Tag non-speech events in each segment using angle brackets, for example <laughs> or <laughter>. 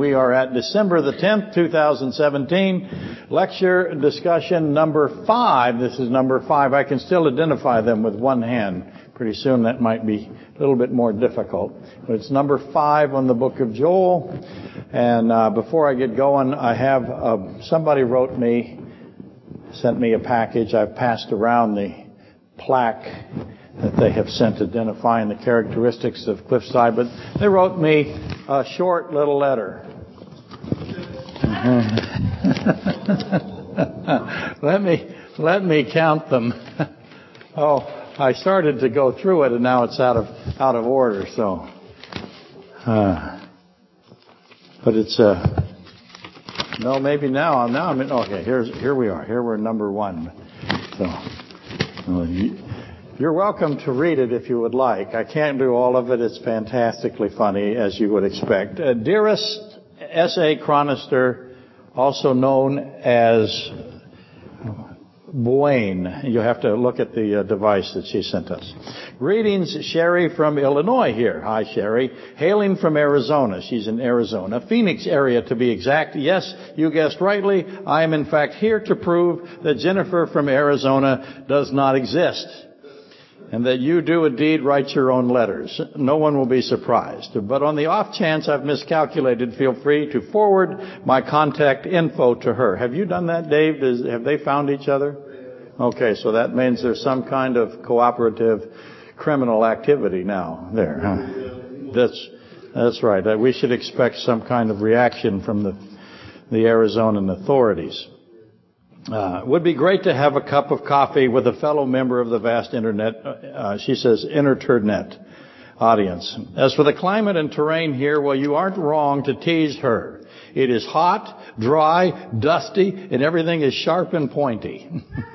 We are at December the 10th, 2017, lecture discussion number five. This is number five. I can still identify them with one hand. Pretty soon that might be a little bit more difficult. But it's number five on the book of Joel. And uh, before I get going, I have uh, somebody wrote me, sent me a package. I've passed around the plaque that they have sent identifying the characteristics of Cliffside, but they wrote me a short little letter. <laughs> let me let me count them. <laughs> oh, I started to go through it, and now it's out of out of order. So, uh, but it's uh, no, maybe now. Now I'm in. Okay, here's here we are. Here we're number one. So, you're welcome to read it if you would like. I can't do all of it. It's fantastically funny, as you would expect. Uh, dearest S.A. Chronister, also known as Boyne. You have to look at the uh, device that she sent us. Greetings, Sherry from Illinois here. Hi, Sherry. Hailing from Arizona. She's in Arizona. Phoenix area to be exact. Yes, you guessed rightly. I am in fact here to prove that Jennifer from Arizona does not exist and that you do indeed write your own letters. No one will be surprised. But on the off chance I've miscalculated, feel free to forward my contact info to her. Have you done that, Dave? Is, have they found each other? Okay, so that means there's some kind of cooperative criminal activity now there. Huh? That's that's right. We should expect some kind of reaction from the the Arizonan authorities. Uh, would be great to have a cup of coffee with a fellow member of the vast internet, uh, she says, interturnet audience. As for the climate and terrain here, well, you aren't wrong to tease her. It is hot, dry, dusty, and everything is sharp and pointy. <laughs>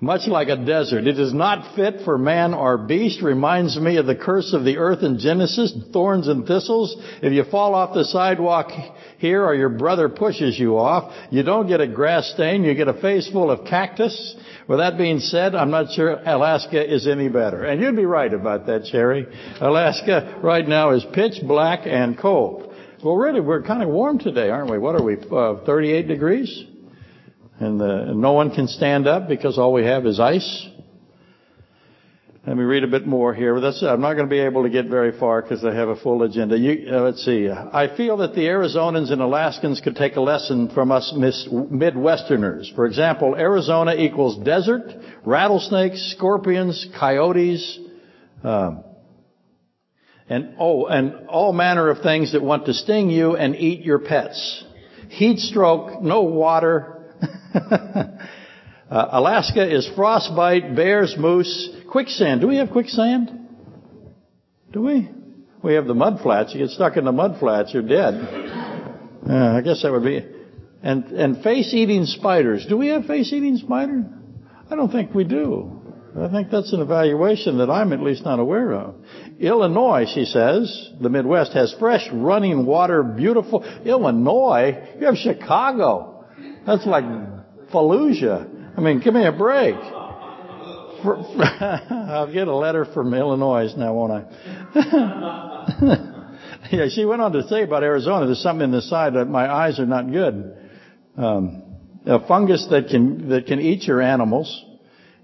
Much like a desert. It is not fit for man or beast. Reminds me of the curse of the earth in Genesis, thorns and thistles. If you fall off the sidewalk here or your brother pushes you off, you don't get a grass stain, you get a face full of cactus. With that being said, I'm not sure Alaska is any better. And you'd be right about that, Sherry. Alaska right now is pitch black and cold. Well, really, we're kind of warm today, aren't we? What are we, uh, 38 degrees? And, the, and no one can stand up because all we have is ice. Let me read a bit more here. That's, I'm not going to be able to get very far because I have a full agenda. You, uh, let's see. I feel that the Arizonans and Alaskans could take a lesson from us Midwesterners. For example, Arizona equals desert, rattlesnakes, scorpions, coyotes, um, and oh, and all manner of things that want to sting you and eat your pets. Heat stroke, no water. <laughs> uh, Alaska is frostbite, bears, moose, Quicksand. Do we have quicksand? Do we? We have the mud flats. You get stuck in the mud flats, you're dead. <laughs> Uh, I guess that would be. And and face-eating spiders. Do we have face-eating spider? I don't think we do. I think that's an evaluation that I'm at least not aware of. Illinois, she says, the Midwest has fresh running water, beautiful. Illinois? You have Chicago. That's like Fallujah. I mean, give me a break. <laughs> I'll get a letter from Illinois now, won't I? <laughs> yeah, she went on to say about Arizona, there's something in the side that my eyes are not good. Um, a fungus that can that can eat your animals.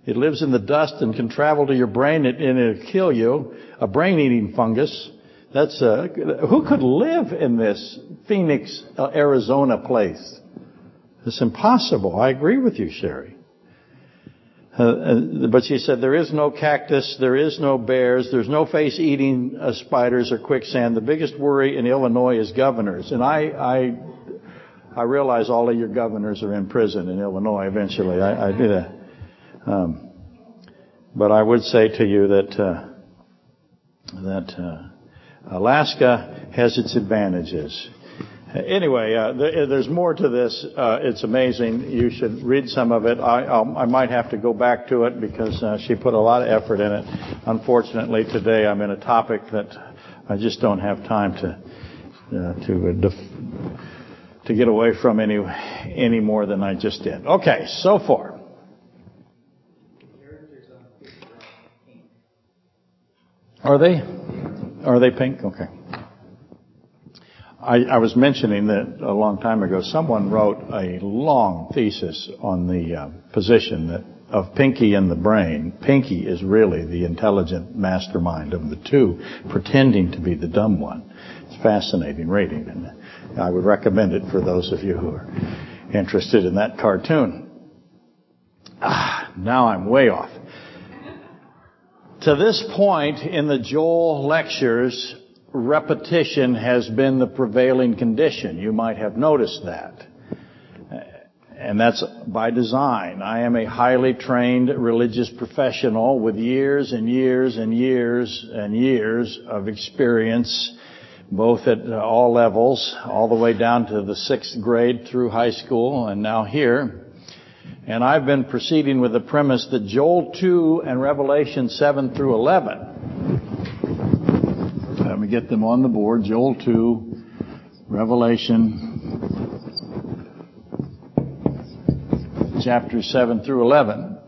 It lives in the dust and can travel to your brain and it'll kill you. A brain-eating fungus. That's uh, who could live in this Phoenix, uh, Arizona place? It's impossible. I agree with you, Sherry. Uh, uh, but she said there is no cactus, there is no bears, there's no face-eating uh, spiders or quicksand. The biggest worry in Illinois is governors, and I, I, I realize all of your governors are in prison in Illinois. Eventually, I, I do that. Um, but I would say to you that uh, that uh, Alaska has its advantages. Anyway, uh, th- there's more to this. Uh, it's amazing. You should read some of it. I, I might have to go back to it because uh, she put a lot of effort in it. Unfortunately, today I'm in a topic that I just don't have time to uh, to uh, to get away from any any more than I just did. Okay, so far. Are they? Are they pink? Okay. I, I, was mentioning that a long time ago, someone wrote a long thesis on the uh, position that of Pinky and the brain. Pinky is really the intelligent mastermind of the two, pretending to be the dumb one. It's fascinating reading, and I would recommend it for those of you who are interested in that cartoon. Ah, now I'm way off. To this point in the Joel lectures, repetition has been the prevailing condition. You might have noticed that. And that's by design. I am a highly trained religious professional with years and years and years and years of experience, both at all levels, all the way down to the sixth grade through high school and now here. And I've been proceeding with the premise that Joel 2 and Revelation 7 through 11, get them on the board, Joel 2, Revelation chapter 7 through 11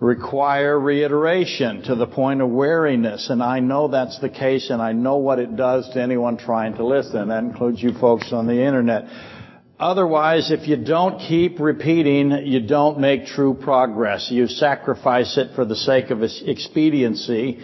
require reiteration to the point of weariness. And I know that's the case and I know what it does to anyone trying to listen. That includes you folks on the internet. Otherwise, if you don't keep repeating, you don't make true progress. You sacrifice it for the sake of expediency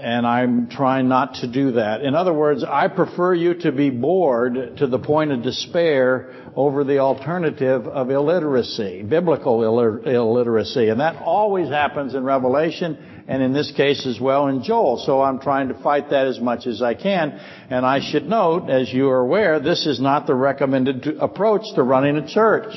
and I'm trying not to do that. In other words, I prefer you to be bored to the point of despair over the alternative of illiteracy, biblical illiteracy. And that always happens in Revelation and in this case as well in Joel. So I'm trying to fight that as much as I can. And I should note, as you are aware, this is not the recommended approach to running a church.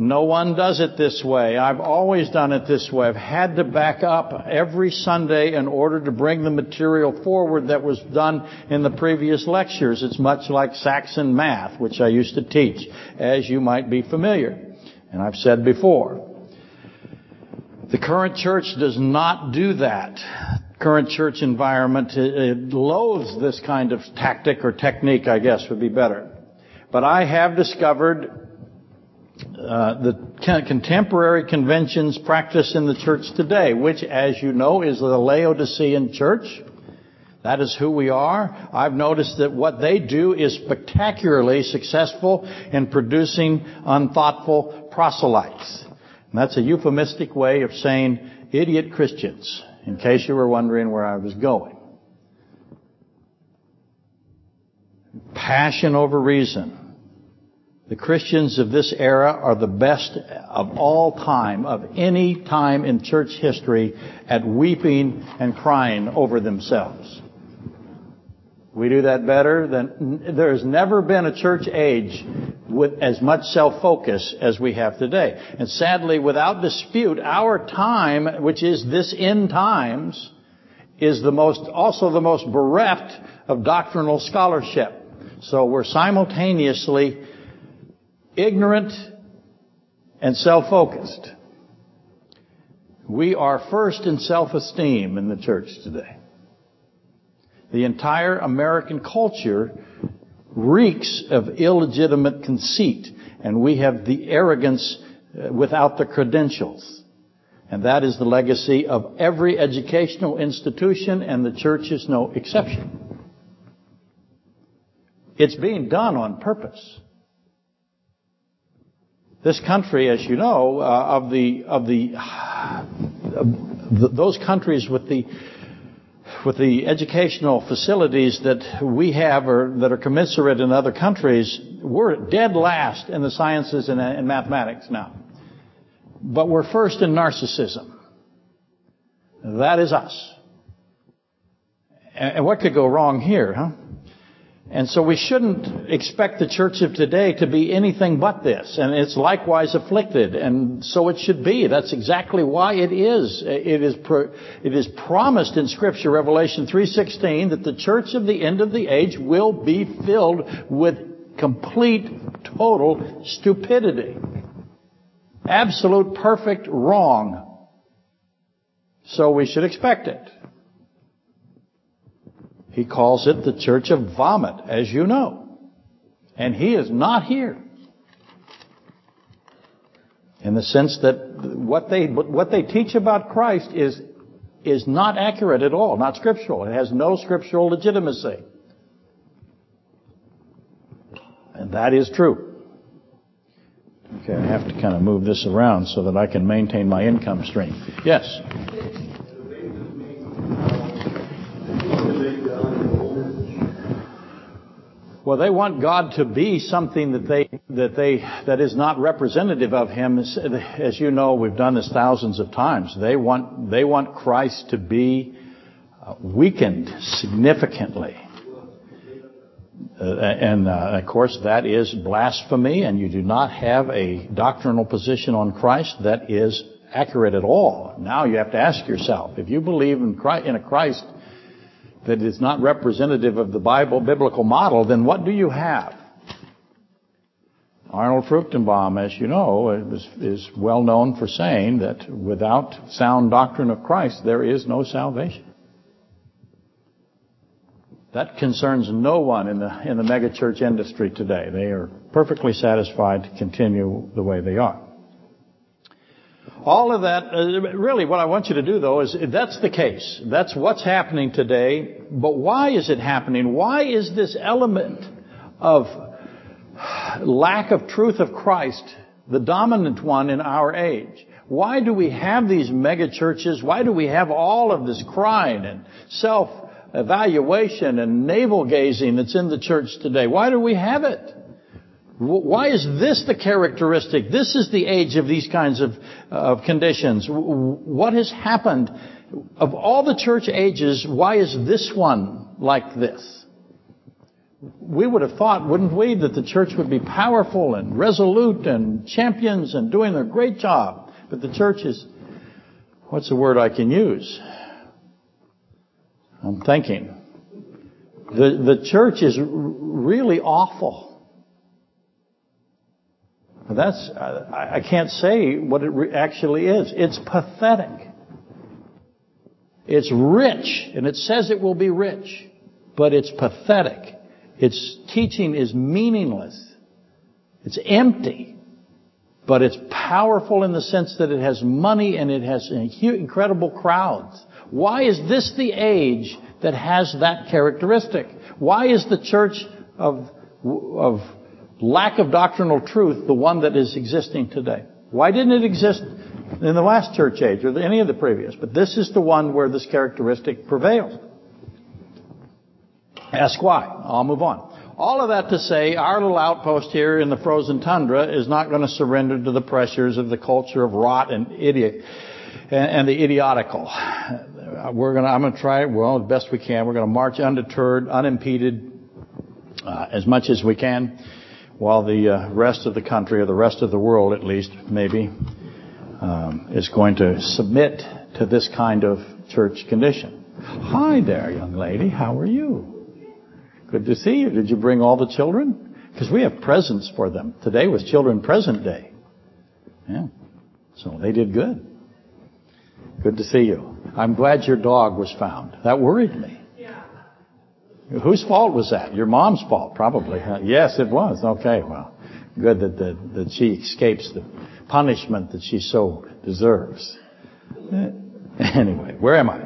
No one does it this way. I've always done it this way. I've had to back up every Sunday in order to bring the material forward that was done in the previous lectures. It's much like Saxon math, which I used to teach, as you might be familiar. And I've said before. The current church does not do that. Current church environment it loathes this kind of tactic or technique, I guess would be better. But I have discovered uh, the contemporary conventions practice in the church today, which, as you know, is the Laodicean church. That is who we are. I've noticed that what they do is spectacularly successful in producing unthoughtful proselytes. And that's a euphemistic way of saying idiot Christians, in case you were wondering where I was going. Passion over reason. The Christians of this era are the best of all time, of any time in church history, at weeping and crying over themselves. We do that better than, there has never been a church age with as much self-focus as we have today. And sadly, without dispute, our time, which is this end times, is the most, also the most bereft of doctrinal scholarship. So we're simultaneously ignorant and self-focused. We are first in self-esteem in the church today. The entire American culture reeks of illegitimate conceit, and we have the arrogance uh, without the credentials. And that is the legacy of every educational institution, and the church is no exception. It's being done on purpose. This country, as you know, uh, of the of the, those countries with the with the educational facilities that we have or that are commensurate in other countries, we're dead last in the sciences and, and mathematics now. But we're first in narcissism. That is us. And what could go wrong here, huh? And so we shouldn't expect the church of today to be anything but this. And it's likewise afflicted. And so it should be. That's exactly why it is. It is, pro- it is promised in scripture, Revelation 3.16, that the church of the end of the age will be filled with complete, total stupidity. Absolute, perfect wrong. So we should expect it. He calls it the church of vomit, as you know. And he is not here. In the sense that what they, what they teach about Christ is, is not accurate at all, not scriptural. It has no scriptural legitimacy. And that is true. Okay, I have to kind of move this around so that I can maintain my income stream. Yes? Well, they want God to be something that they that they that is not representative of Him. As you know, we've done this thousands of times. They want they want Christ to be uh, weakened significantly. Uh, and uh, of course, that is blasphemy, and you do not have a doctrinal position on Christ that is accurate at all. Now you have to ask yourself, if you believe in, Christ, in a Christ that is not representative of the Bible, biblical model, then what do you have? Arnold Fruchtenbaum, as you know, is, is well known for saying that without sound doctrine of Christ, there is no salvation. That concerns no one in the in the megachurch industry today. They are perfectly satisfied to continue the way they are. All of that, uh, really what I want you to do though is, that's the case. That's what's happening today. But why is it happening? Why is this element of lack of truth of Christ the dominant one in our age? Why do we have these mega churches? Why do we have all of this crying and self evaluation and navel gazing that's in the church today? Why do we have it? Why is this the characteristic? This is the age of these kinds of, of conditions. What has happened? Of all the church ages, why is this one like this? We would have thought, wouldn't we, that the church would be powerful and resolute and champions and doing a great job. But the church is, what's the word I can use? I'm thinking. The, the church is really awful. That's, uh, I, I can't say what it actually is. It's pathetic. It's rich, and it says it will be rich, but it's pathetic. Its teaching is meaningless. It's empty. But it's powerful in the sense that it has money and it has incredible crowds. Why is this the age that has that characteristic? Why is the church of, of lack of doctrinal truth the one that is existing today? Why didn't it exist in the last church age or any of the previous? But this is the one where this characteristic prevails. Ask why. I'll move on. All of that to say, our little outpost here in the frozen tundra is not going to surrender to the pressures of the culture of rot and idiot and, the idiotical. We're going to, I'm going to try, well, the best we can. We're going to march undeterred, unimpeded, uh, as much as we can while the uh, rest of the country, or the rest of the world at least, maybe, um, is going to submit to this kind of church condition. Hi there, young lady. How are you? Good to see you. Did you bring all the children? Because we have presents for them. Today was Children Present Day. Yeah. So they did good. Good to see you. I'm glad your dog was found. That worried me. Whose fault was that? Your mom's fault, probably. Huh? Yes, it was. Okay, well, good that, that, that she escapes the punishment that she so deserves. <laughs> Anyway, where am I?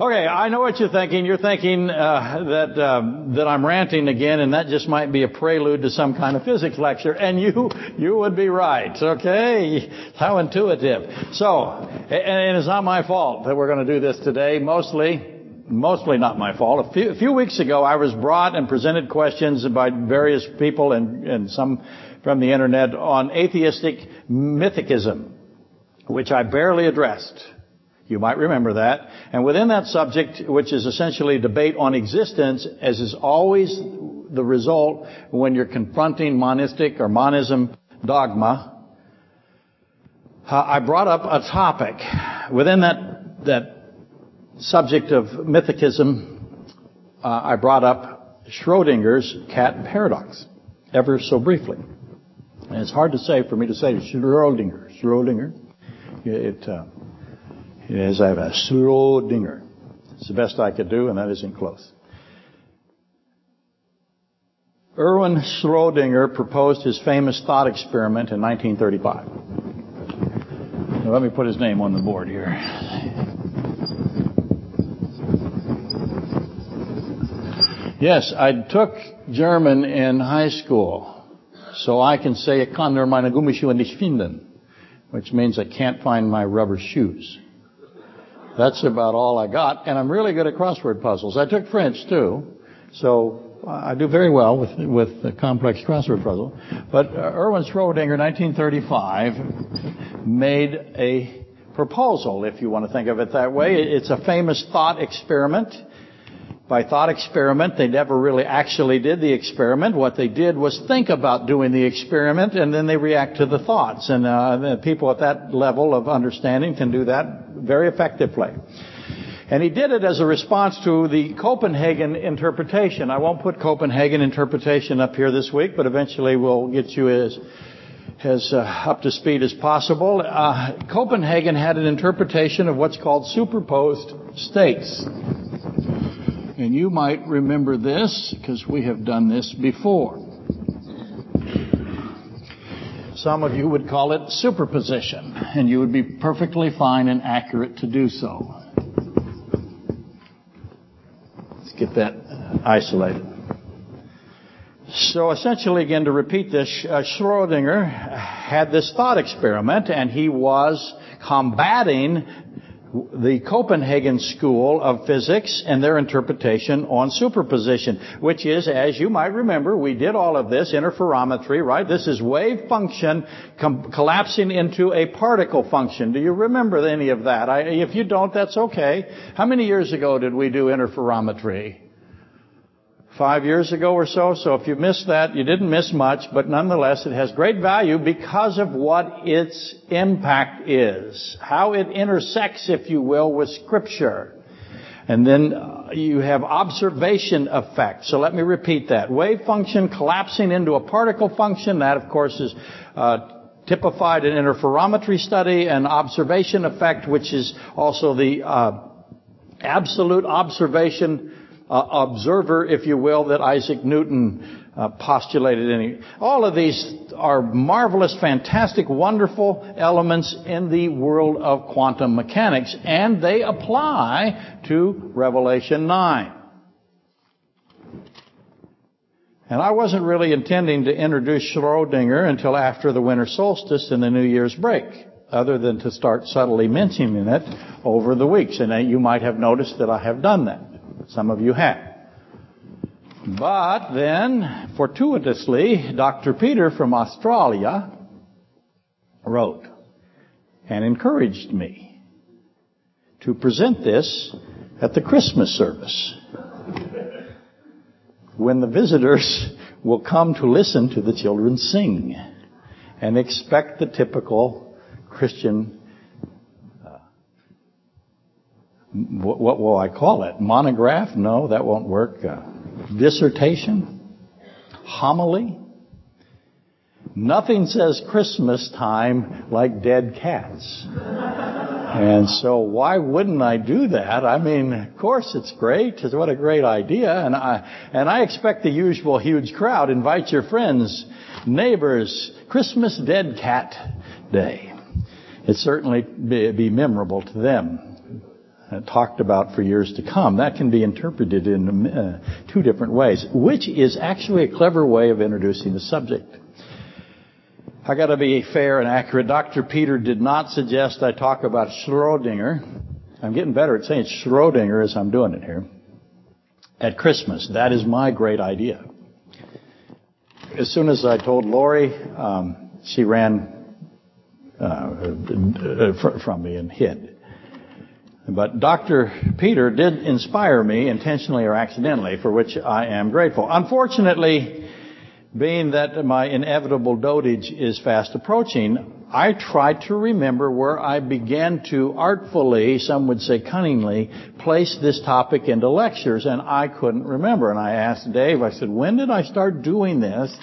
Okay, I know what you're thinking. You're thinking uh, that uh, that I'm ranting again, and that just might be a prelude to some kind of physics lecture. And you you would be right. Okay, how intuitive. So, and it's not my fault that we're going to do this today. Mostly, mostly not my fault. A few, a few, weeks ago, I was brought and presented questions by various people and, and some from the internet on atheistic mythicism, which I barely addressed. You might remember that. And within that subject, which is essentially a debate on existence, as is always the result when you're confronting monistic or monism dogma, uh, I brought up a topic within that, that subject of mythicism, uh, I brought up Schrodinger's cat paradox, ever so briefly. And it's hard to say for me to say Schrodinger. Schrodinger. It, uh, it is, I have a Schrodinger. It's the best I could do, and that isn't close. Erwin Schrodinger proposed his famous thought experiment in 1935. Now, let me put his name on the board here. Yes, I took German in high school. So I can say, ich kann nur meine Gummischuhe nicht finden, which means I can't find my rubber shoes. That's about all I got, and I'm really good at crossword puzzles. I took French too, so I do very well with with the complex crossword puzzle. But uh, Erwin Schrodinger, 1935, made a proposal, if you want to think of it that way. It's a famous thought experiment by thought experiment. They never really actually did the experiment. What they did was think about doing the experiment and then they react to the thoughts. And uh, people at that level of understanding can do that very effectively. And he did it as a response to the Copenhagen interpretation. I won't put Copenhagen interpretation up here this week, but eventually we'll get you as as uh, up to speed as possible. Uh, Copenhagen had an interpretation of what's called superposed states. And you might remember this because we have done this before. Some of you would call it superposition, and you would be perfectly fine and accurate to do so. Let's get that isolated. So essentially, again, to repeat this, uh, Schrodinger had this thought experiment, and he was combating the Copenhagen School of Physics and their interpretation on superposition, which is, as you might remember, we did all of this, interferometry, right? This is wave function collapsing into a particle function. Do you remember any of that? I, if you don't, that's okay. How many years ago did we do interferometry? Five years ago or so. So if you missed that, you didn't miss much, but nonetheless it has great value because of what its impact is. How it intersects, if you will, with scripture. And then uh, you have observation effect. So let me repeat that. Wave function collapsing into a particle function. That of course is uh, typified in interferometry study and observation effect, which is also the uh, absolute observation uh, observer, if you will, that Isaac Newton uh, postulated. Any, all of these are marvelous, fantastic, wonderful elements in the world of quantum mechanics, and they apply to Revelation 9. And I wasn't really intending to introduce Schrodinger until after the winter solstice and the New Year's break, other than to start subtly mentioning it over the weeks. And you might have noticed that I have done that. Some of you have. But then, fortuitously, Dr. Peter from Australia wrote and encouraged me to present this at the Christmas service when the visitors will come to listen to the children sing and expect the typical Christian what, will I call it? Monograph? No, that won't work. Uh, dissertation? Homily? Nothing says Christmas time like dead cats. and so why wouldn't I do that? I mean, of course it's great. What a great idea. And I, and I expect the usual huge crowd. Invite your friends, neighbors, Christmas dead cat day. It certainly be, be memorable to them. Uh, talked about for years to come. That can be interpreted in uh, two different ways, which is actually a clever way of introducing the subject. I got to be fair and accurate. Dr. Peter did not suggest I talk about Schrodinger. I'm getting better at saying Schrodinger as I'm doing it here. At Christmas, that is my great idea. As soon as I told Lori, um, she ran uh, uh from me and hid. But Dr. Peter did inspire me, intentionally or accidentally, for which I am grateful. Unfortunately, being that my inevitable dotage is fast approaching, I try to remember where I began to artfully, some would say cunningly, place this topic into lectures, and I couldn't remember. And I asked Dave, I said, when did I start doing this?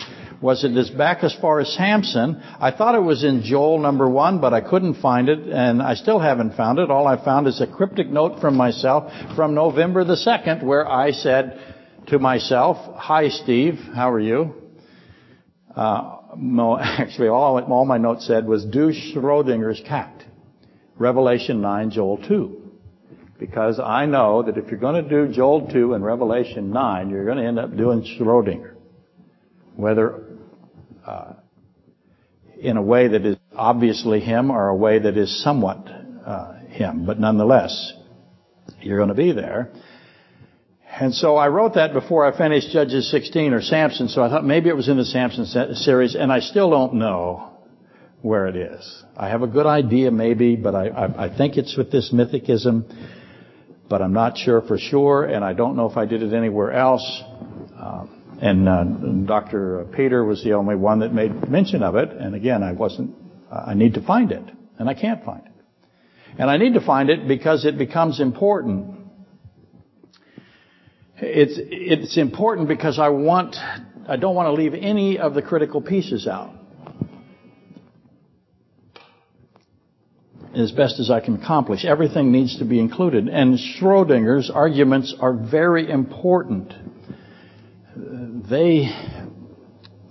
Was it as back as far as Samson. I thought it was in Joel number one, but I couldn't find it, and I still haven't found it. All I found is a cryptic note from myself from November the 2nd, where I said to myself, Hi Steve, how are you? Uh, <laughs> actually, all, all my notes said was, Do Schrodinger's cat. Revelation 9, Joel 2 because I know that if you're going to do Joel 2 and Revelation 9, you're going to end up doing Schrodinger. Whether in a way that is obviously him or a way that is somewhat uh, him, but nonetheless, you're going to be there. And so I wrote that before I finished Judges 16 or Samson, so I thought maybe it was in the Samson series, and I still don't know where it is. I have a good idea maybe, but I, I, I think it's with this mythicism, but I'm not sure for sure, and I don't know if I did it anywhere else. Uh, and uh, Dr. Peter was the only one that made mention of it, and again, I wasn't, I need to find it, and I can't find it. And I need to find it because it becomes important it's, it's important because I want, I don't want to leave any of the critical pieces out. As best as I can accomplish. Everything needs to be included. And Schrodinger's arguments are very important. They,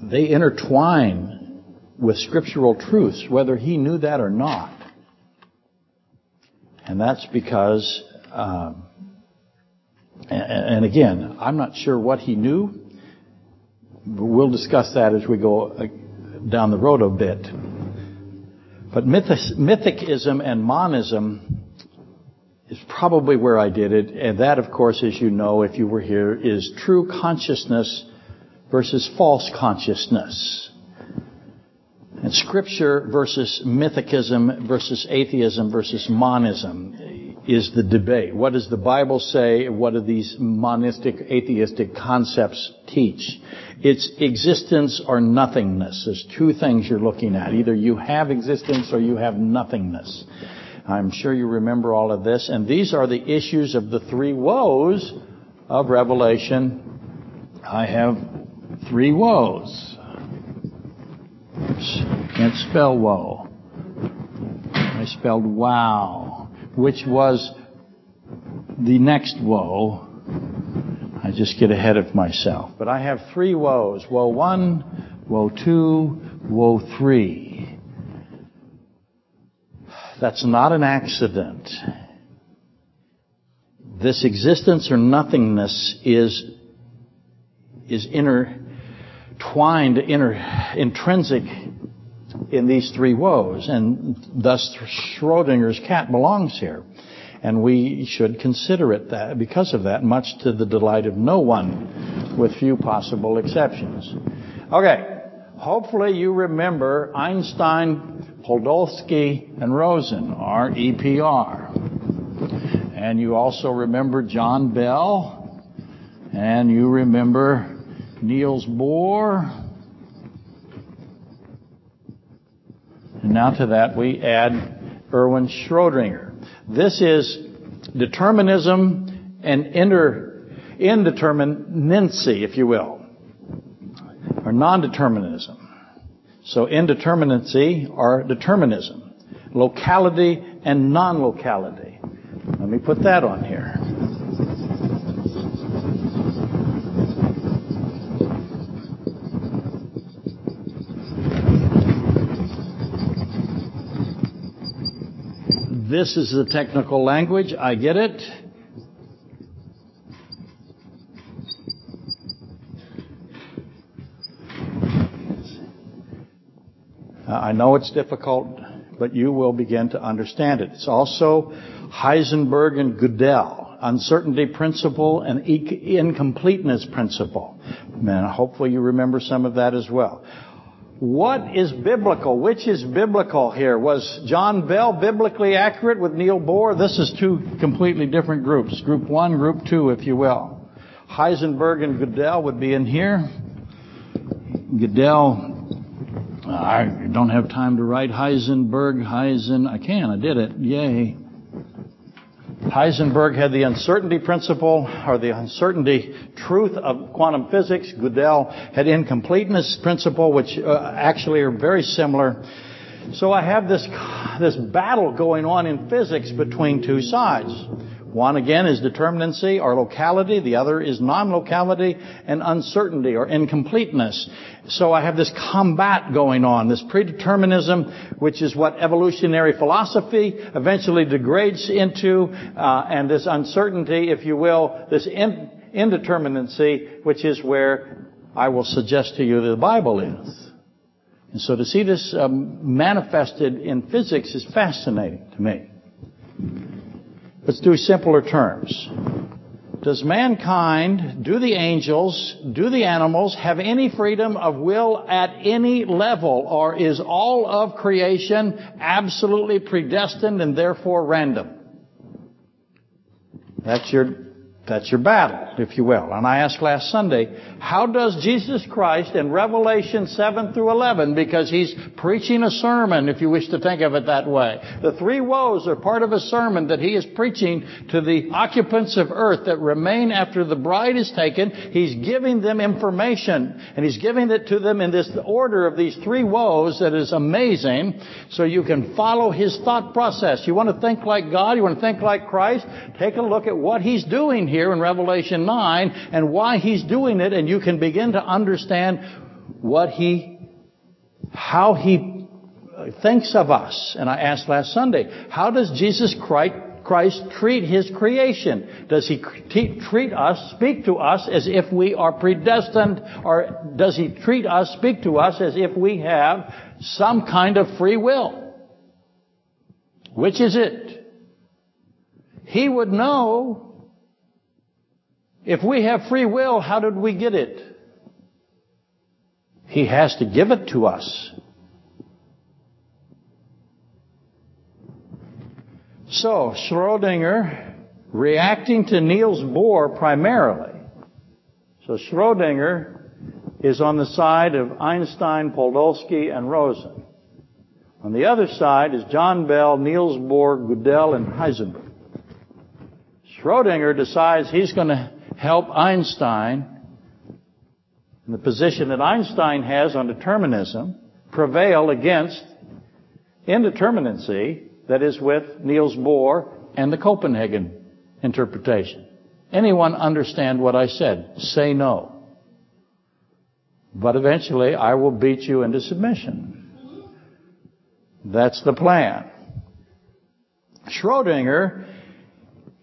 they intertwine with scriptural truths, whether he knew that or not. And that's because um, and again, I'm not sure what he knew. We'll discuss that as we go uh, down the road a bit. But mythicism and monism is probably where I did it. And that, of course, as you know, if you were here, is true consciousness versus false consciousness. And scripture versus mythicism versus atheism versus monism is the debate. What does the Bible say? What do these monistic, atheistic concepts teach? It's existence or nothingness. There's two things you're looking at. Either you have existence or you have nothingness. I'm sure you remember all of this. And these are the issues of the three woes of Revelation. I have three woes. Can't spell woe. I spelled wow which was the next woe. I just get ahead of myself. But I have three woes. Woe one, woe two, woe three. That's not an accident. This existence or nothingness is, is intertwined, inter, intrinsic in these three woes, and thus Schrodinger's cat belongs here. And we should consider it that, because of that, much to the delight of no one, with few possible exceptions. Okay. Hopefully you remember Einstein, Podolsky, and Rosen, R-E-P-R. And you also remember John Bell, and you remember Niels Bohr, And now to that we add Erwin Schrodinger. This is determinism and indeterminacy, if you will, or non-determinism. So indeterminacy or determinism, locality and non-locality. Let me put that on here. This is the technical language. I get it. Uh, I know it's difficult, but you will begin to understand it. It's also Heisenberg and Gödel, uncertainty principle and incompleteness principle. And hopefully you remember some of that as well. What is biblical? Which is biblical here? Was John Bell biblically accurate with Neil Bohr? This is two completely different groups. Group one, group two, if you will. Heisenberg and Gödel would be in here. Gödel, I don't have time to write Heisenberg, Heisen, I can, I did it, yay. Heisenberg had the uncertainty principle, or the uncertainty truth of quantum physics. Gödel had incompleteness principle, which uh, actually are very similar. So I have this, this battle going on in physics between two sides. One again is determinacy or locality. The other is non-locality and uncertainty or incompleteness. So I have this combat going on, this predeterminism, which is what evolutionary philosophy eventually degrades into, uh, and this uncertainty, if you will, this in- indeterminacy, which is where I will suggest to you that the Bible is. And so to see this um, manifested in physics is fascinating to me. Let's do simpler terms. Does mankind, do the angels, do the animals have any freedom of will at any level, or is all of creation absolutely predestined and therefore random? That's your that's your battle, if you will. And I asked last Sunday, how does Jesus Christ in Revelation 7 through 11, because he's preaching a sermon, if you wish to think of it that way. The three woes are part of a sermon that he is preaching to the occupants of earth that remain after the bride is taken. He's giving them information, and he's giving it to them in this order of these three woes that is amazing, so you can follow his thought process. You want to think like God? You want to think like Christ? Take a look at what he's doing here here in Revelation 9 and why he's doing it and you can begin to understand what he, how he thinks of us. And I asked last Sunday, how does Jesus Christ treat his creation? Does he treat us, speak to us as if we are predestined, or does he treat us, speak to us as if we have some kind of free will? Which is it? He would know if we have free will, how did we get it? He has to give it to us. So, Schrodinger, reacting to Niels Bohr primarily. So Schrodinger is on the side of Einstein, Podolsky, and Rosen. On the other side is John Bell, Niels Bohr, Gödel, and Heisenberg. Schrodinger decides he's going to help Einstein in the position that Einstein has on determinism prevail against indeterminacy that is with Niels Bohr and the Copenhagen interpretation. Anyone understand what I said? Say no. But eventually I will beat you into submission. That's the plan. Schrodinger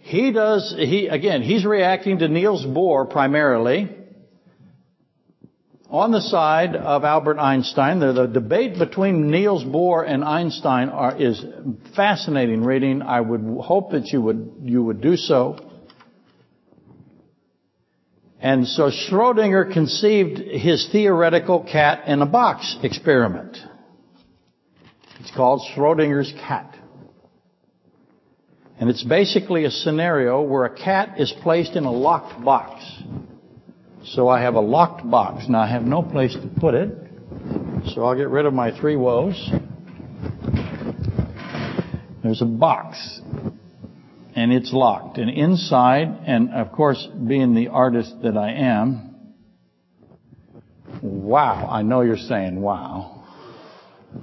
he does, he, again, he's reacting to Niels Bohr primarily on the side of Albert Einstein. The, the debate between Niels Bohr and Einstein are, is fascinating reading. I would hope that you would, you would do so. And so Schrodinger conceived his theoretical cat in a box experiment. It's called Schrodinger's cat. And it's basically a scenario where a cat is placed in a locked box. So I have a locked box. Now I have no place to put it. So I'll get rid of my three woes. There's a box. And it's locked. And inside, and of course, being the artist that I am, wow, I know you're saying wow.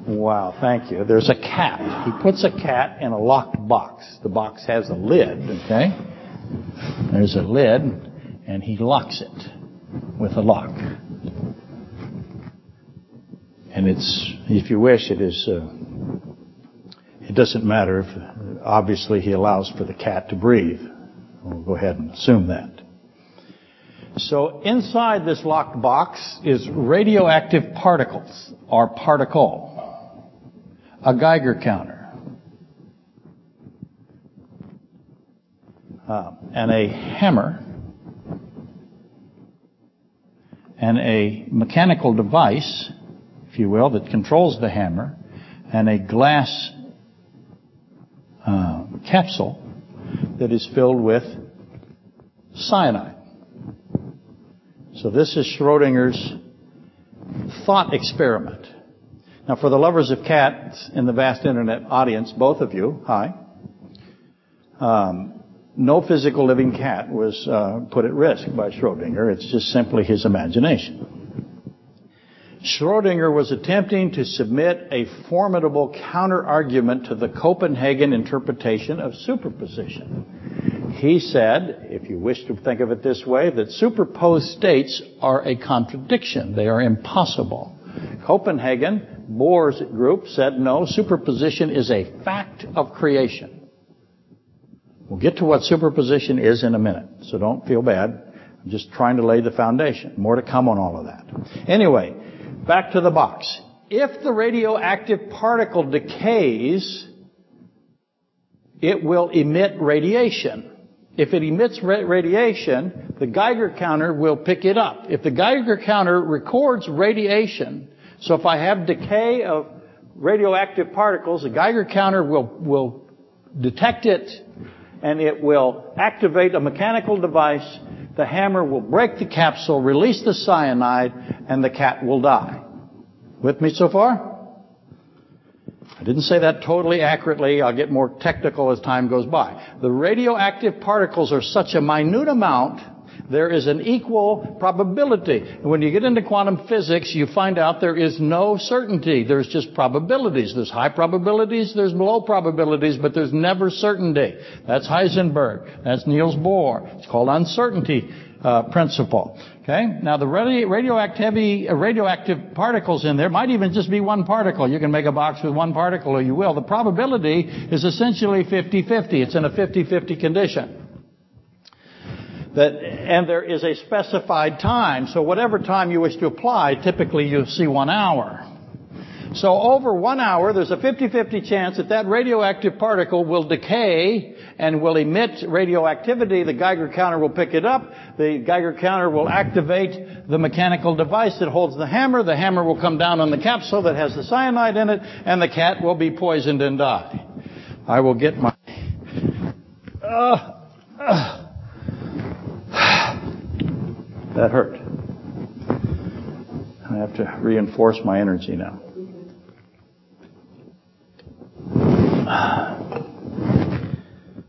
Wow, thank you. There's a cat. He puts a cat in a locked box. The box has a lid, okay? There's a lid, and he locks it with a lock. And it's, if you wish, it is, uh, it doesn't matter if, obviously he allows for the cat to breathe. We'll go ahead and assume that. So inside this locked box is radioactive particles, or particle a Geiger counter, uh, and a hammer, and a mechanical device, if you will, that controls the hammer, and a glass uh, capsule that is filled with cyanide. So this is Schrodinger's thought experiment. Now, for the lovers of cats in the vast internet audience, both of you, hi. Um, no physical living cat was uh, put at risk by Schrodinger. It's just simply his imagination. Schrodinger was attempting to submit a formidable counter-argument to the Copenhagen interpretation of superposition. He said, if you wish to think of it this way, that superposed states are a contradiction. They are impossible. Copenhagen Bohr's group said no, superposition is a fact of creation. We'll get to what superposition is in a minute, so don't feel bad. I'm just trying to lay the foundation. More to come on all of that. Anyway, back to the box. if the radioactive particle decays, it will emit radiation. If it emits radiation, the Geiger counter will pick it up. If the Geiger counter records radiation, so if I have decay of radioactive particles, the Geiger counter will, will detect it and it will activate a mechanical device. The hammer will break the capsule, release the cyanide, and the cat will die. With me so far? I didn't say that totally accurately. I'll get more technical as time goes by. The radioactive particles are such a minute amount there is an equal probability. When you get into quantum physics, you find out there is no certainty. There's just probabilities. There's high probabilities, there's low probabilities, but there's never certainty. That's Heisenberg. That's Niels Bohr. It's called uncertainty uh, principle. Okay? Now the radioactivity, uh, radioactive particles in there might even just be one particle. You can make a box with one particle or you will. The probability is essentially 50-50. It's in a 50-50 condition. That, and there is a specified time. So whatever time you wish to apply, typically you see one hour. So over one hour, there's a 50-50 chance that that radioactive particle will decay and will emit radioactivity. The Geiger counter will pick it up. The Geiger counter will activate the mechanical device that holds the hammer. The hammer will come down on the capsule that has the cyanide in it, and the cat will be poisoned and die. I will get my... Uh, uh. That hurt. I have to reinforce my energy now.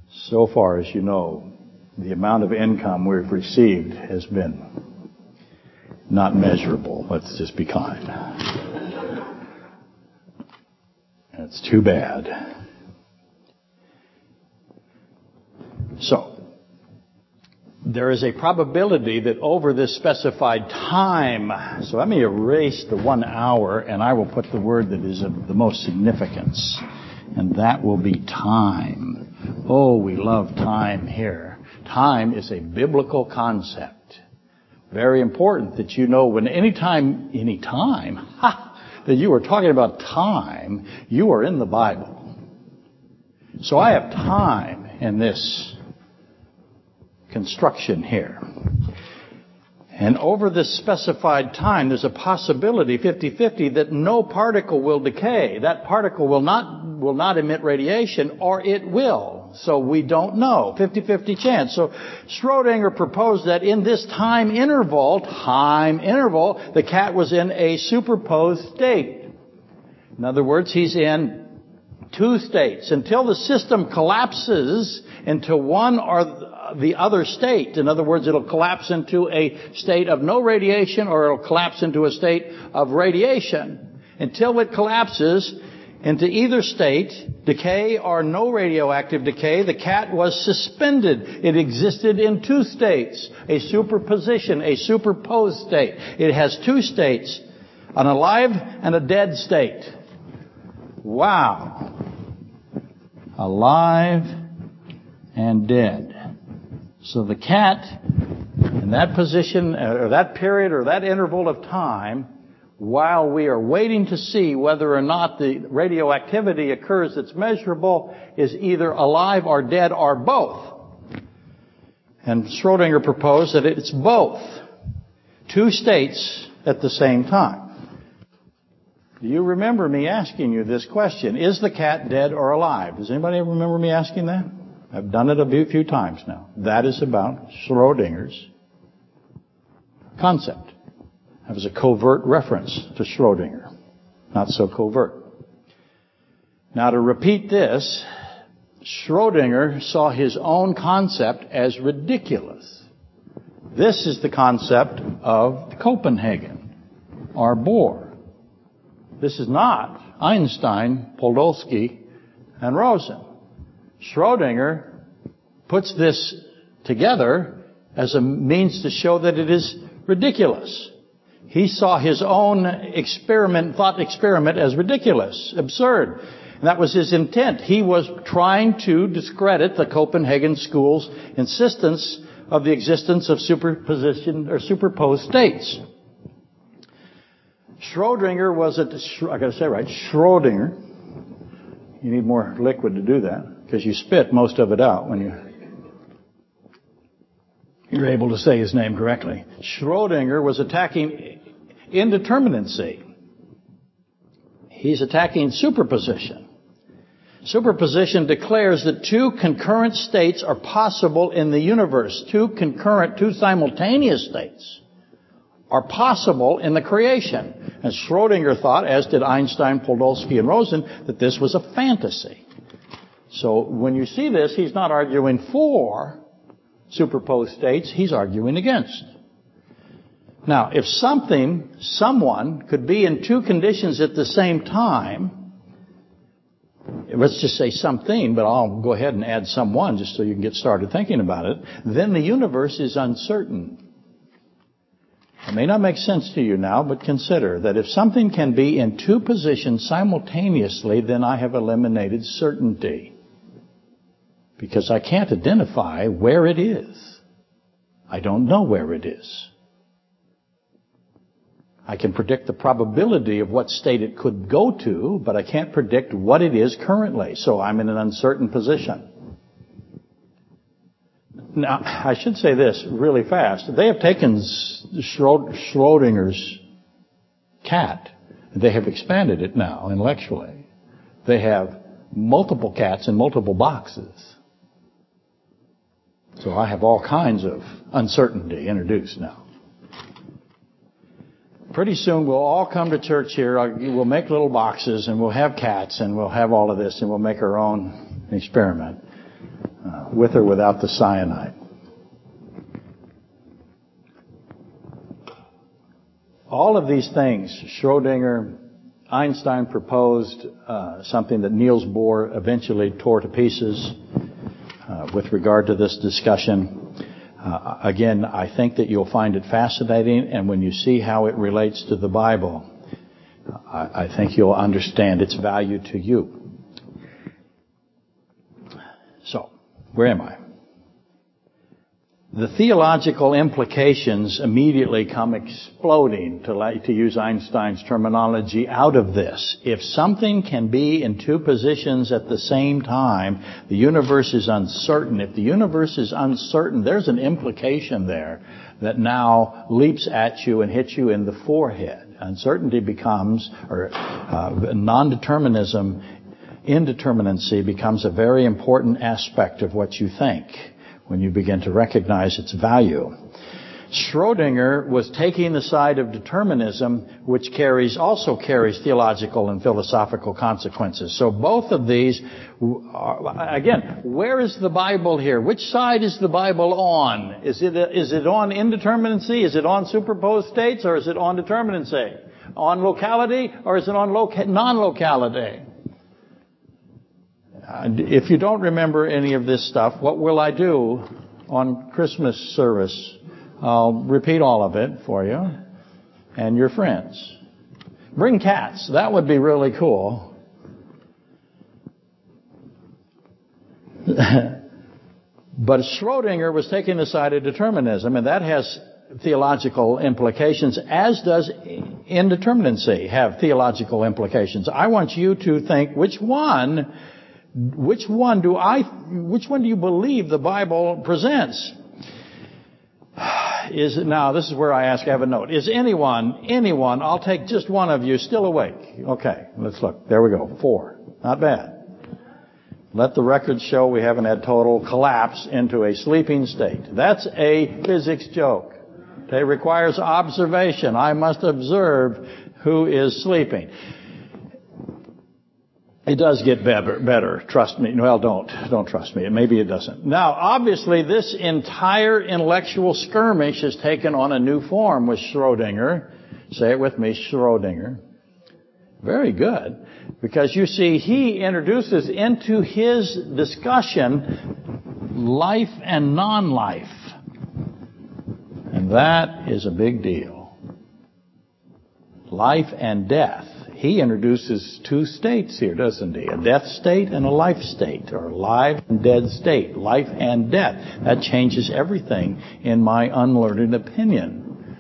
So far, as you know, the amount of income we've received has been not measurable. Let's just be kind. That's too bad. So, there is a probability that over this specified time, so let me erase the one hour and I will put the word that is of the most significance, and that will be time. Oh, we love time here. Time is a biblical concept. Very important that you know when any time, any time, <laughs> ha, that you are talking about time, you are in the Bible. So I have time in this construction here. And over this specified time, there's a possibility, 50-50, that no particle will decay. That particle will not, will not emit radiation, or it will. So we don't know. 50-50 chance. So Schrodinger proposed that in this time interval, time interval, the cat was in a superposed state. In other words, he's in two states. Until the system collapses into one or the other state. In other words, it'll collapse into a state of no radiation or it'll collapse into a state of radiation. Until it collapses into either state, decay or no radioactive decay, the cat was suspended. It existed in two states. A superposition, a superposed state. It has two states. An alive and a dead state. Wow. Alive and dead. So the cat, in that position, uh, or that period, or that interval of time, while we are waiting to see whether or not the radioactivity occurs that's measurable, is either alive or dead or both. And Schrodinger proposed that it's both. Two states at the same time. Do you remember me asking you this question? Is the cat dead or alive? Does anybody remember me asking that? I've done it a few times now. That is about Schrodinger's concept. That was a covert reference to Schrodinger. Not so covert. Now to repeat this, Schrodinger saw his own concept as ridiculous. This is the concept of Copenhagen, or Bohr. This is not Einstein, Podolsky, and Rosen. Schrodinger puts this together as a means to show that it is ridiculous. He saw his own experiment, thought experiment as ridiculous, absurd. And that was his intent. He was trying to discredit the Copenhagen school's insistence of the existence of superposition or superposed states. Schrodinger was it? I got to say right. Schrodinger. You need more liquid to do that because you spit most of it out when you you're able to say his name correctly. Schrodinger was attacking indeterminacy. He's attacking superposition. Superposition declares that two concurrent states are possible in the universe. Two concurrent, two simultaneous states are possible in the creation. And Schrodinger thought, as did Einstein, Podolsky, and Rosen, that this was a fantasy. So when you see this, he's not arguing for superposed states, he's arguing against. Now, if something, someone, could be in two conditions at the same time, let's just say something, but I'll go ahead and add someone just so you can get started thinking about it, then the universe is uncertain. It may not make sense to you now, but consider that if something can be in two positions simultaneously, then I have eliminated certainty. Because I can't identify where it is. I don't know where it is. I can predict the probability of what state it could go to, but I can't predict what it is currently. So I'm in an uncertain position. Now, I should say this really fast. They have taken Schrodinger's cat. They have expanded it now intellectually. They have multiple cats in multiple boxes. So I have all kinds of uncertainty introduced now. Pretty soon we'll all come to church here. We'll make little boxes and we'll have cats and we'll have all of this and we'll make our own experiment with or without the cyanide. All of these things, Schrodinger, Einstein proposed uh, something that Niels Bohr eventually tore to pieces uh, with regard to this discussion. Uh, again, I think that you'll find it fascinating, and when you see how it relates to the Bible, I, I think you'll understand its value to you. So, where am I? the theological implications immediately come exploding, to, to use Einstein's terminology, out of this. If something can be in two positions at the same time, the universe is uncertain. If the universe is uncertain, there's an implication there that now leaps at you and hits you in the forehead. Uncertainty becomes, or uh, non-determinism, indeterminacy becomes a very important aspect of what you think when you begin to recognize its value. Schrodinger was taking the side of determinism, which carries, also carries theological and philosophical consequences. So both of these, are, again, where is the Bible here? Which side is the Bible on? Is it, is it on indeterminacy? Is it on superposed states? Or is it on determinacy? On locality? Or is it on loca- non-locality? If you don't remember any of this stuff, what will I do on Christmas service? I'll repeat all of it for you and your friends. Bring cats. That would be really cool. <laughs> but Schrodinger was taking the side of determinism, and that has theological implications, as does indeterminacy have theological implications. I want you to think which one which one do I, which one do you believe the Bible presents? Is now, this is where I ask, I have a note. Is anyone, anyone, I'll take just one of you, still awake? Okay, let's look. There we go. Four. Not bad. Let the records show we haven't had total collapse into a sleeping state. That's a physics joke. It requires observation. I must observe who is sleeping. It does get better, better. Trust me. Well, don't, don't trust me. Maybe it doesn't. Now, obviously, this entire intellectual skirmish has taken on a new form with Schrodinger. Say it with me, Schrodinger. Very good. Because you see, he introduces into his discussion life and non-life. And that is a big deal. Life and death he introduces two states here, doesn't he? A death state and a life state, or live and dead state. Life and death. That changes everything in my unlearned opinion.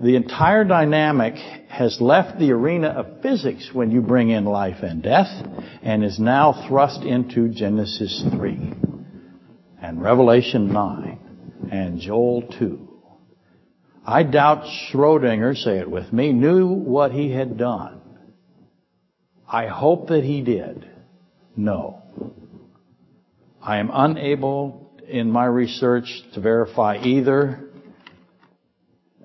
The entire dynamic has left the arena of physics when you bring in life and death and is now thrust into Genesis 3 and Revelation 9 and Joel 2. I doubt Schrodinger, say it with me, knew what he had done. I hope that he did. No. I am unable in my research to verify either.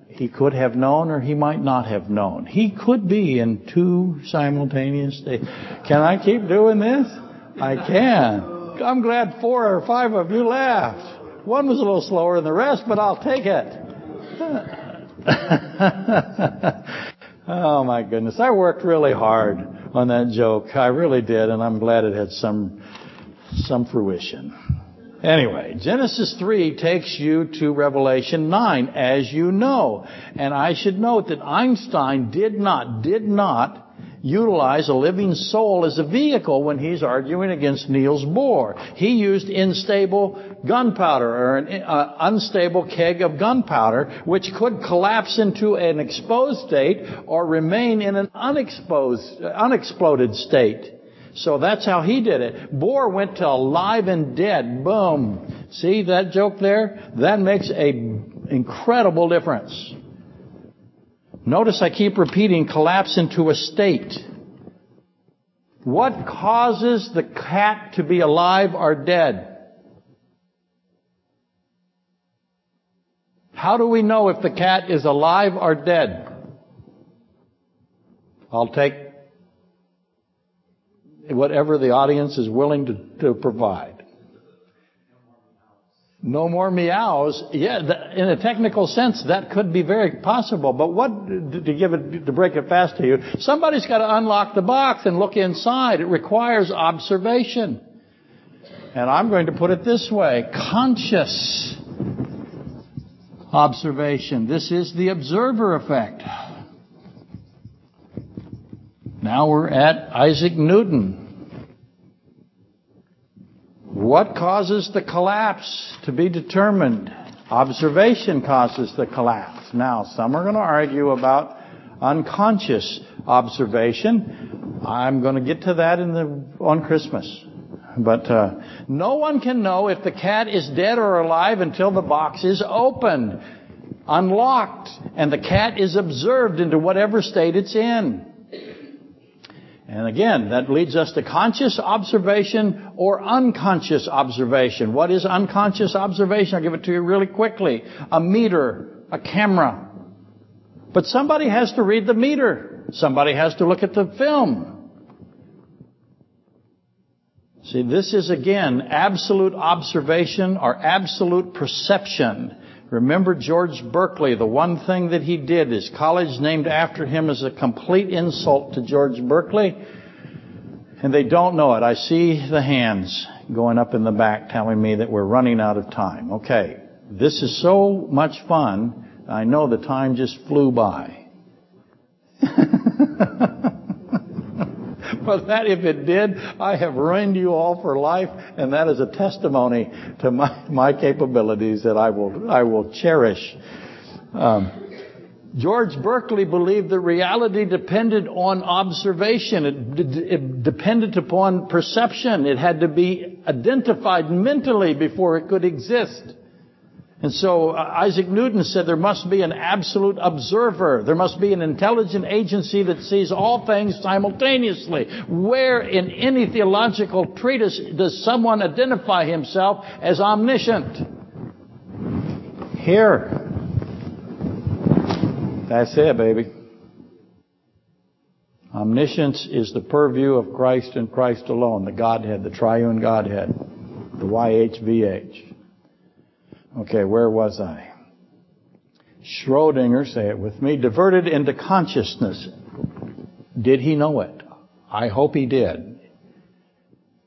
He could have known or he might not have known. He could be in two simultaneous states. Can I keep doing this? I can. I'm glad four or five of you laughed. One was a little slower than the rest, but I'll take it. <laughs> oh my goodness. I worked really hard on that joke. I really did, and I'm glad it had some some fruition. Anyway, Genesis 3 takes you to Revelation 9, as you know. And I should note that Einstein did not, did not utilize a living soul as a vehicle when he's arguing against Niels Bohr. He used unstable gunpowder or an uh, unstable keg of gunpowder which could collapse into an exposed state or remain in an unexposed, uh, unexploded state. So that's how he did it. Bohr went to alive and dead. Boom. See that joke there? That makes a incredible difference. Notice I keep repeating collapse into a state. What causes the cat to be alive or dead? How do we know if the cat is alive or dead? I'll take whatever the audience is willing to, to provide. No more meows. Yeah, in a technical sense, that could be very possible. But what to give it to break it fast to you? Somebody's got to unlock the box and look inside. It requires observation. And I'm going to put it this way: conscious observation. This is the observer effect. Now we're at Isaac Newton. What causes the collapse to be determined? Observation causes the collapse. Now, some are going to argue about unconscious observation. I'm going to get to that in the, on Christmas. But uh, no one can know if the cat is dead or alive until the box is opened, unlocked, and the cat is observed into whatever state it's in. And again, that leads us to conscious observation or unconscious observation. What is unconscious observation? I'll give it to you really quickly. A meter, a camera. But somebody has to read the meter. Somebody has to look at the film. See, this is again absolute observation or absolute perception. Remember George Berkeley, the one thing that he did, his college named after him is a complete insult to George Berkeley. And they don't know it. I see the hands going up in the back telling me that we're running out of time. Okay. This is so much fun. I know the time just flew by. <laughs> That if it did, I have ruined you all for life, and that is a testimony to my, my capabilities that I will, I will cherish. Um, George Berkeley believed that reality depended on observation. It, it, depended upon perception. It had to be identified mentally before it could exist. And so uh, Isaac Newton said there must be an absolute observer. There must be an intelligent agency that sees all things simultaneously. Where in any theological treatise does someone identify himself as omniscient? Here. That's it, baby. Omniscience is the purview of Christ and Christ alone, the Godhead, the triune Godhead, the YHVH. Okay, where was I? Schrodinger, say it with me, diverted into consciousness. Did he know it? I hope he did.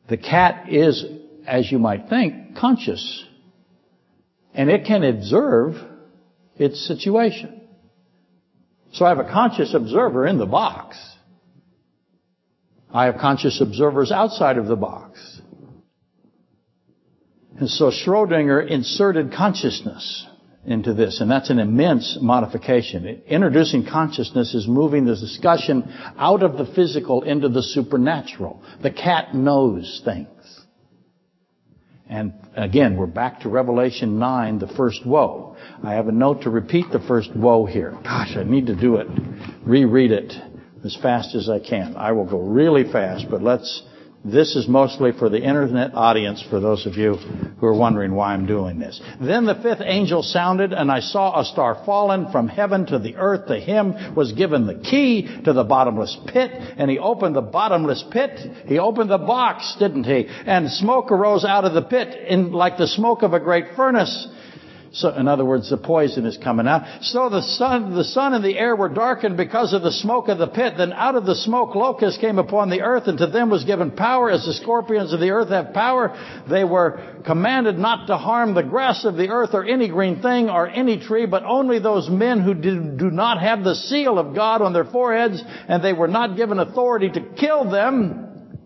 The cat is, as you might think, conscious. And it can observe its situation. So I have a conscious observer in the box. I have conscious observers outside of the box. And so Schrodinger inserted consciousness. into this, and that's an immense modification. Introducing consciousness is moving the discussion out of the physical into the supernatural. The cat knows things. And again, we're back to Revelation 9, the first woe. I have a note to repeat the first woe here. Gosh, I need to do it, reread it as fast as I can. I will go really fast, but let's this is mostly for the internet audience, for those of you who are wondering why I'm doing this. Then the fifth angel sounded, and I saw a star fallen from heaven to the earth. To him was given the key to the bottomless pit, and he opened the bottomless pit. He opened the box, didn't he? And smoke arose out of the pit in like the smoke of a great furnace. So, in other words, the poison is coming out. So the sun, the sun and the air were darkened because of the smoke of the pit. Then out of the smoke locusts came upon the earth, and to them was given power as the scorpions of the earth have power. They were commanded not to harm the grass of the earth or any green thing or any tree, but only those men who do, do not have the seal of God on their foreheads, and they were not given authority to kill them.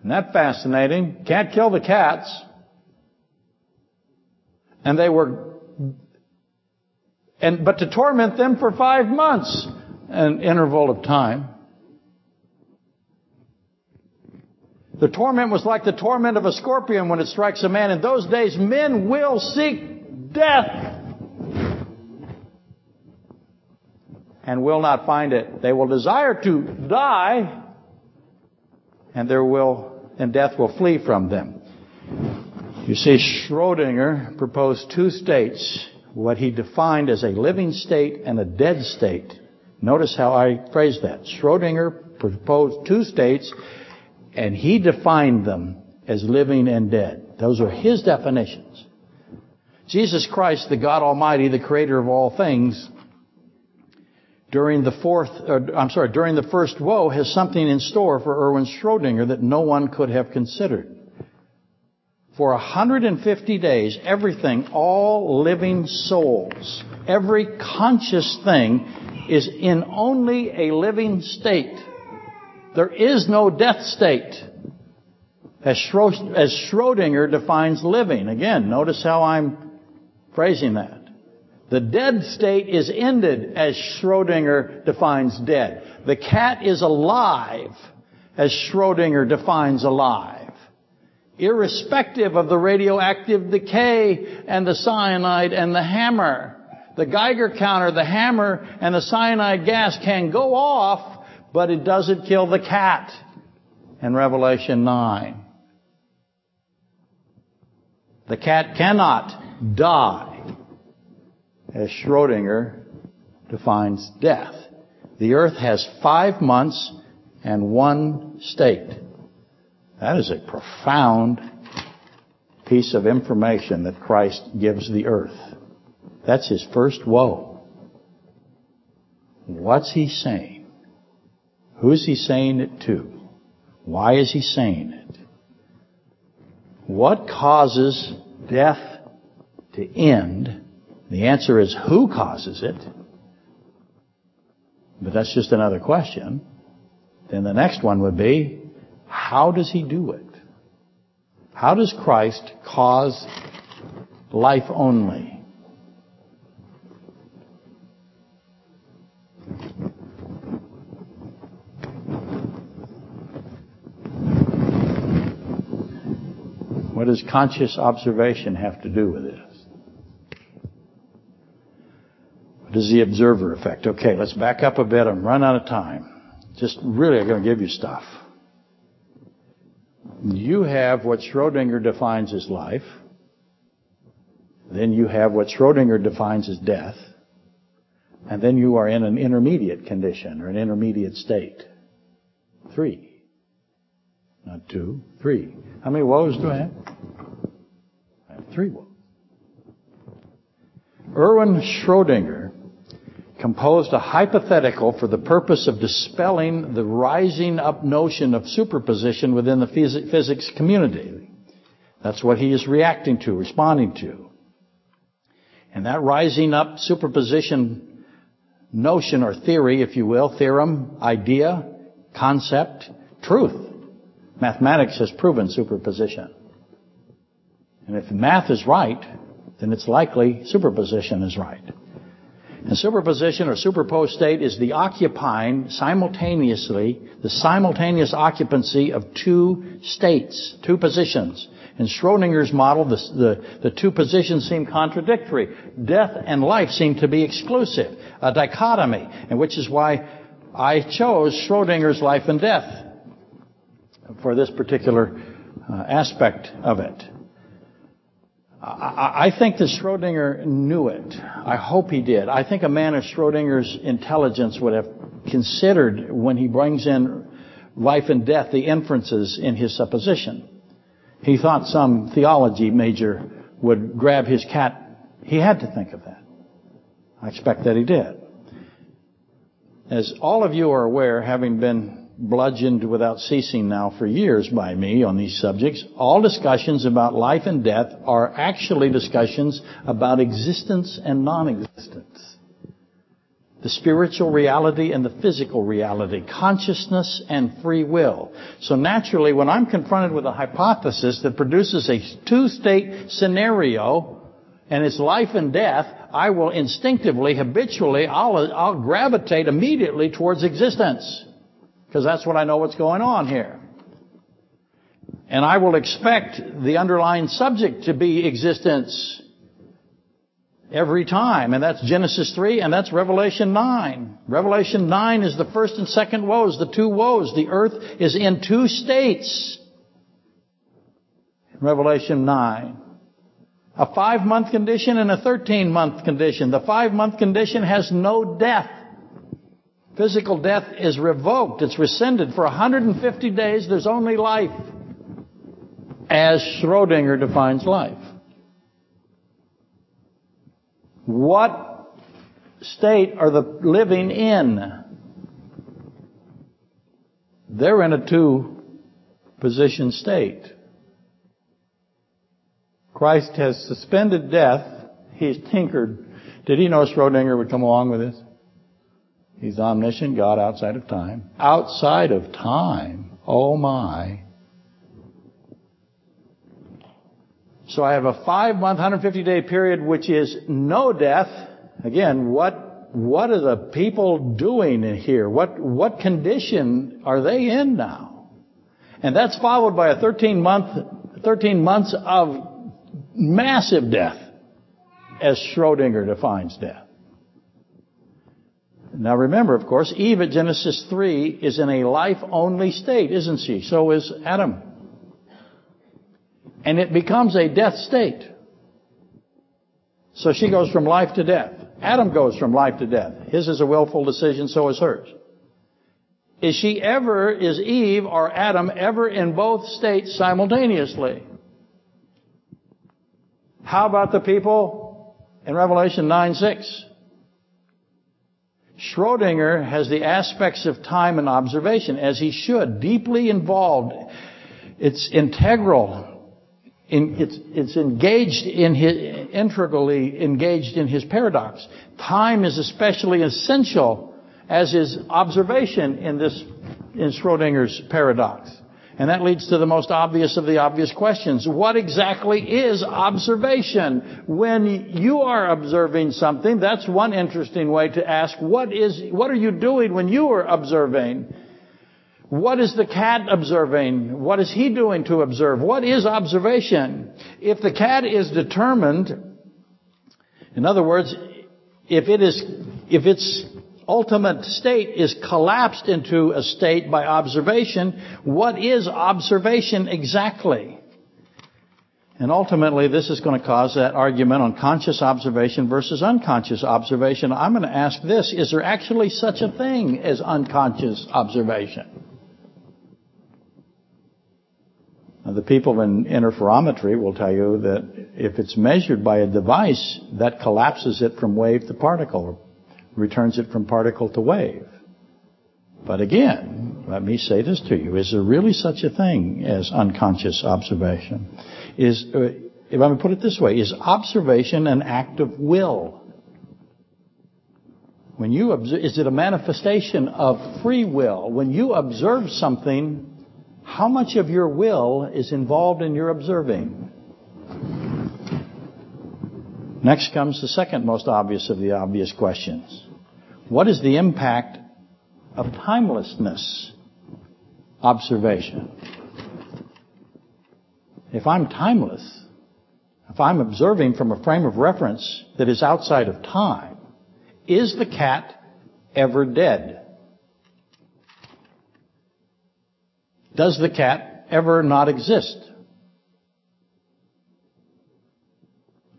Isn't that fascinating? Can't kill the cats. And they were, and, but to torment them for five months, an interval of time. The torment was like the torment of a scorpion when it strikes a man. In those days, men will seek death and will not find it. They will desire to die, and there will, and death will flee from them. You see, Schrodinger proposed two states, what he defined as a living state and a dead state. Notice how I phrased that. Schrodinger proposed two states, and he defined them as living and dead. Those are his definitions. Jesus Christ, the God Almighty, the creator of all things, during the fourth, or, I'm sorry, during the first woe has something in store for Erwin Schrodinger that no one could have considered. For 150 days, everything, all living souls, every conscious thing is in only a living state. There is no death state. As Schrodinger defines living. Again, notice how I'm phrasing that. The dead state is ended as Schrodinger defines dead. The cat is alive as Schrodinger defines alive irrespective of the radioactive decay and the cyanide and the hammer. The Geiger counter, the hammer, and the cyanide gas can go off, but it doesn't kill the cat in Revelation 9. The cat cannot die, as Schrodinger defines death. The earth has five months and one state. That is a profound piece of information that Christ gives the earth. That's his first woe. What's he saying? Who's he saying it to? Why is he saying it? What causes death to end? The answer is who causes it? But that's just another question. Then the next one would be, how does he do it? How does Christ cause life only? What does conscious observation have to do with this? What is the observer effect? Okay, let's back up a bit. I'm running out of time. Just really, I'm going to give you stuff. You have what Schrodinger defines as life. Then you have what Schrodinger defines as death. And then you are in an intermediate condition or an intermediate state. Three. Not two, three. How many woes do I have? I have three woes. Erwin Schrodinger composed a hypothetical for the purpose of dispelling the rising up notion of superposition within the physics community. That's what he is reacting to, responding to. And that rising up superposition notion or theory, if you will, theorem, idea, concept, truth. Mathematics has proven superposition. And if math is right, then it's likely superposition is right. And superposition or superposed state is the occupying simultaneously, the simultaneous occupancy of two states, two positions. In Schrodinger's model, the, the, the, two positions seem contradictory. Death and life seem to be exclusive, a dichotomy, and which is why I chose Schrodinger's life and death for this particular uh, aspect of it. I think that Schrodinger knew it. I hope he did. I think a man of Schrodinger's intelligence would have considered when he brings in life and death the inferences in his supposition. He thought some theology major would grab his cat. He had to think of that. I expect that he did. As all of you are aware, having been bludgeoned without ceasing now for years by me on these subjects. All discussions about life and death are actually discussions about existence and non-existence. The spiritual reality and the physical reality, consciousness and free will. So naturally, when I'm confronted with a hypothesis that produces a two-state scenario, and it's life and death, I will instinctively, habitually, I'll, I'll gravitate immediately towards existence. Because that's what I know what's going on here. And I will expect the underlying subject to be existence every time. And that's Genesis 3 and that's Revelation 9. Revelation 9 is the first and second woes, the two woes. The earth is in two states. Revelation 9. A five month condition and a 13 month condition. The five month condition has no death. Physical death is revoked. It's rescinded. For 150 days, there's only life. As Schrodinger defines life. What state are the living in? They're in a two position state. Christ has suspended death. He's tinkered. Did he know Schrodinger would come along with this? He's omniscient God outside of time. Outside of time. Oh my. So I have a five month, 150 day period which is no death. Again, what, what are the people doing in here? What, what condition are they in now? And that's followed by a 13 month, 13 months of massive death as Schrodinger defines death. Now remember, of course, Eve at Genesis 3 is in a life-only state, isn't she? So is Adam. And it becomes a death state. So she goes from life to death. Adam goes from life to death. His is a willful decision, so is hers. Is she ever, is Eve or Adam ever in both states simultaneously? How about the people in Revelation 9 6? Schrodinger has the aspects of time and observation, as he should, deeply involved. It's integral. it's, it's engaged in his, integrally engaged in his paradox. Time is especially essential, as is observation in this, in Schrodinger's paradox. And that leads to the most obvious of the obvious questions. What exactly is observation? When you are observing something, that's one interesting way to ask, what is, what are you doing when you are observing? What is the cat observing? What is he doing to observe? What is observation? If the cat is determined, in other words, if it is, if it's ultimate state is collapsed into a state by observation. What is observation exactly? And ultimately, this is going to cause that argument on conscious observation versus unconscious observation. I'm going to ask this, is there actually such a thing as unconscious observation? Now, the people in interferometry will tell you that if it's measured by a device, that collapses it from wave to particle, returns it from particle to wave. But again, let me say this to you. Is there really such a thing as unconscious observation? Is, uh, if I may put it this way, is observation an act of will? When you observe, is it a manifestation of free will? When you observe something, how much of your will is involved in your observing? Next comes the second most obvious of the obvious questions. What is the impact of timelessness observation? If I'm timeless, if I'm observing from a frame of reference that is outside of time, is the cat ever dead? Does the cat ever not exist?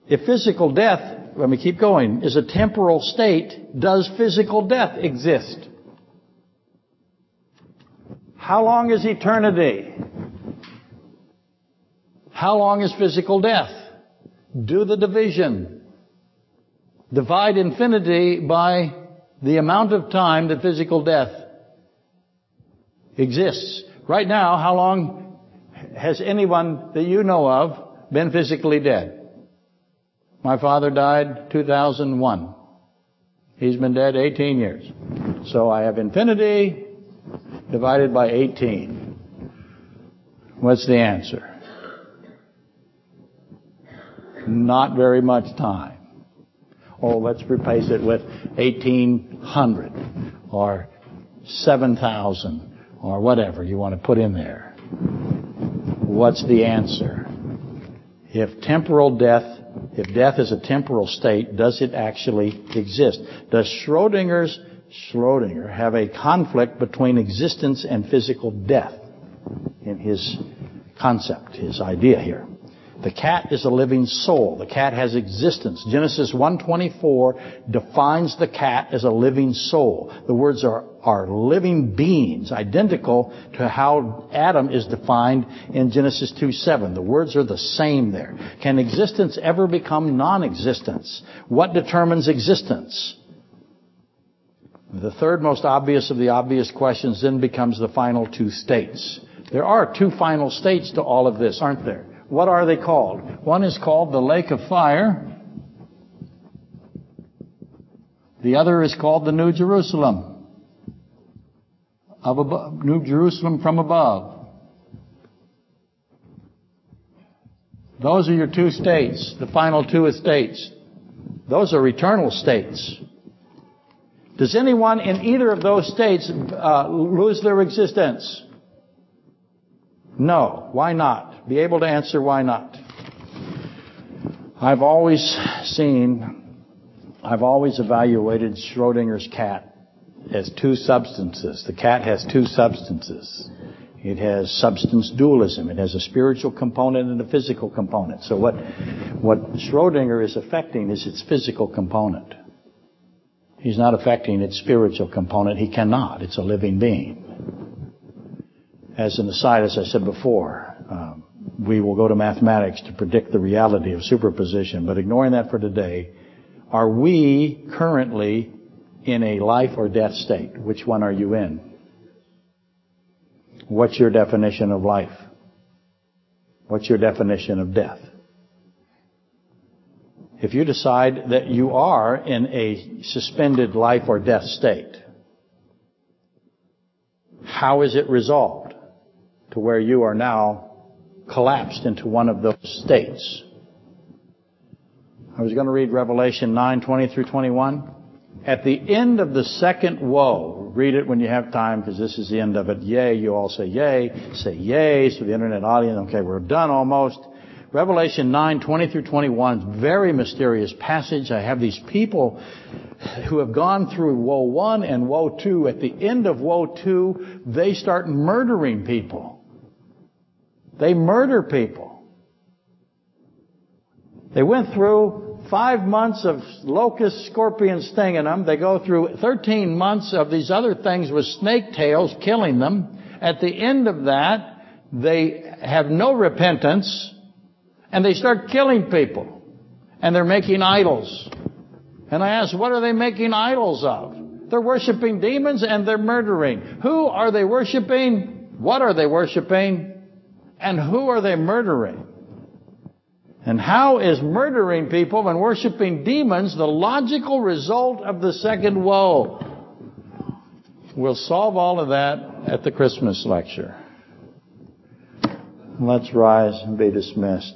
If physical death, let me keep going, is a temporal state, does physical death exist? How long is eternity? How long is physical death? Do the division. Divide infinity by the amount of time that physical death exists. Right now, how long has anyone that you know of been physically dead? My father died 2001. He's been dead 18 years. So I have infinity divided by 18. What's the answer? Not very much time. Oh, let's replace it with 1800 or 7000 or whatever you want to put in there. What's the answer? If temporal death if death is a temporal state, does it actually exist? Does Schrodinger's Schrodinger have a conflict between existence and physical death in his concept, his idea here? The cat is a living soul. The cat has existence. Genesis 1.24 defines the cat as a living soul. The words are, are living beings, identical to how Adam is defined in Genesis 2.7. The words are the same there. Can existence ever become non-existence? What determines existence? The third most obvious of the obvious questions then becomes the final two states. There are two final states to all of this, aren't there? What are they called? One is called the lake of fire. The other is called the New Jerusalem. Of above, New Jerusalem from above. Those are your two states, the final two estates. Those are eternal states. Does anyone in either of those states uh, lose their existence? No. Why not? Be able to answer why not. I've always seen, I've always evaluated Schrodinger's cat as two substances. The cat has two substances. It has substance dualism. It has a spiritual component and a physical component. So what, what Schrodinger is affecting is its physical component. He's not affecting its spiritual component. He cannot. It's a living being. As an aside, as I said before, um, we will go to mathematics to predict the reality of superposition. But ignoring that for today, are we currently in a life or death state? Which one are you in? What's your definition of life? What's your definition of death? If you decide that you are in a suspended life or death state, how is it resolved to where you are now collapsed into one of those states. I was going to read Revelation 9, 20 through 21. At the end of the second woe, read it when you have time because this is the end of it. Yay, you all say yay, say yay, so the internet audience, okay, we're done almost. Revelation 9, 20 through 21, very mysterious passage. I have these people who have gone through woe 1 and woe 2. At the end of woe 2, they start murdering people. They murder people. They went through five months of locust scorpions stinging them. They go through 13 months of these other things with snake tails killing them. At the end of that, they have no repentance and they start killing people. And they're making idols. And I ask, what are they making idols of? They're worshiping demons and they're murdering. Who are they worshiping? What are they worshiping? And who are they murdering? And how is murdering people and worshiping demons the logical result of the second woe? We'll solve all of that at the Christmas lecture. Let's rise and be dismissed.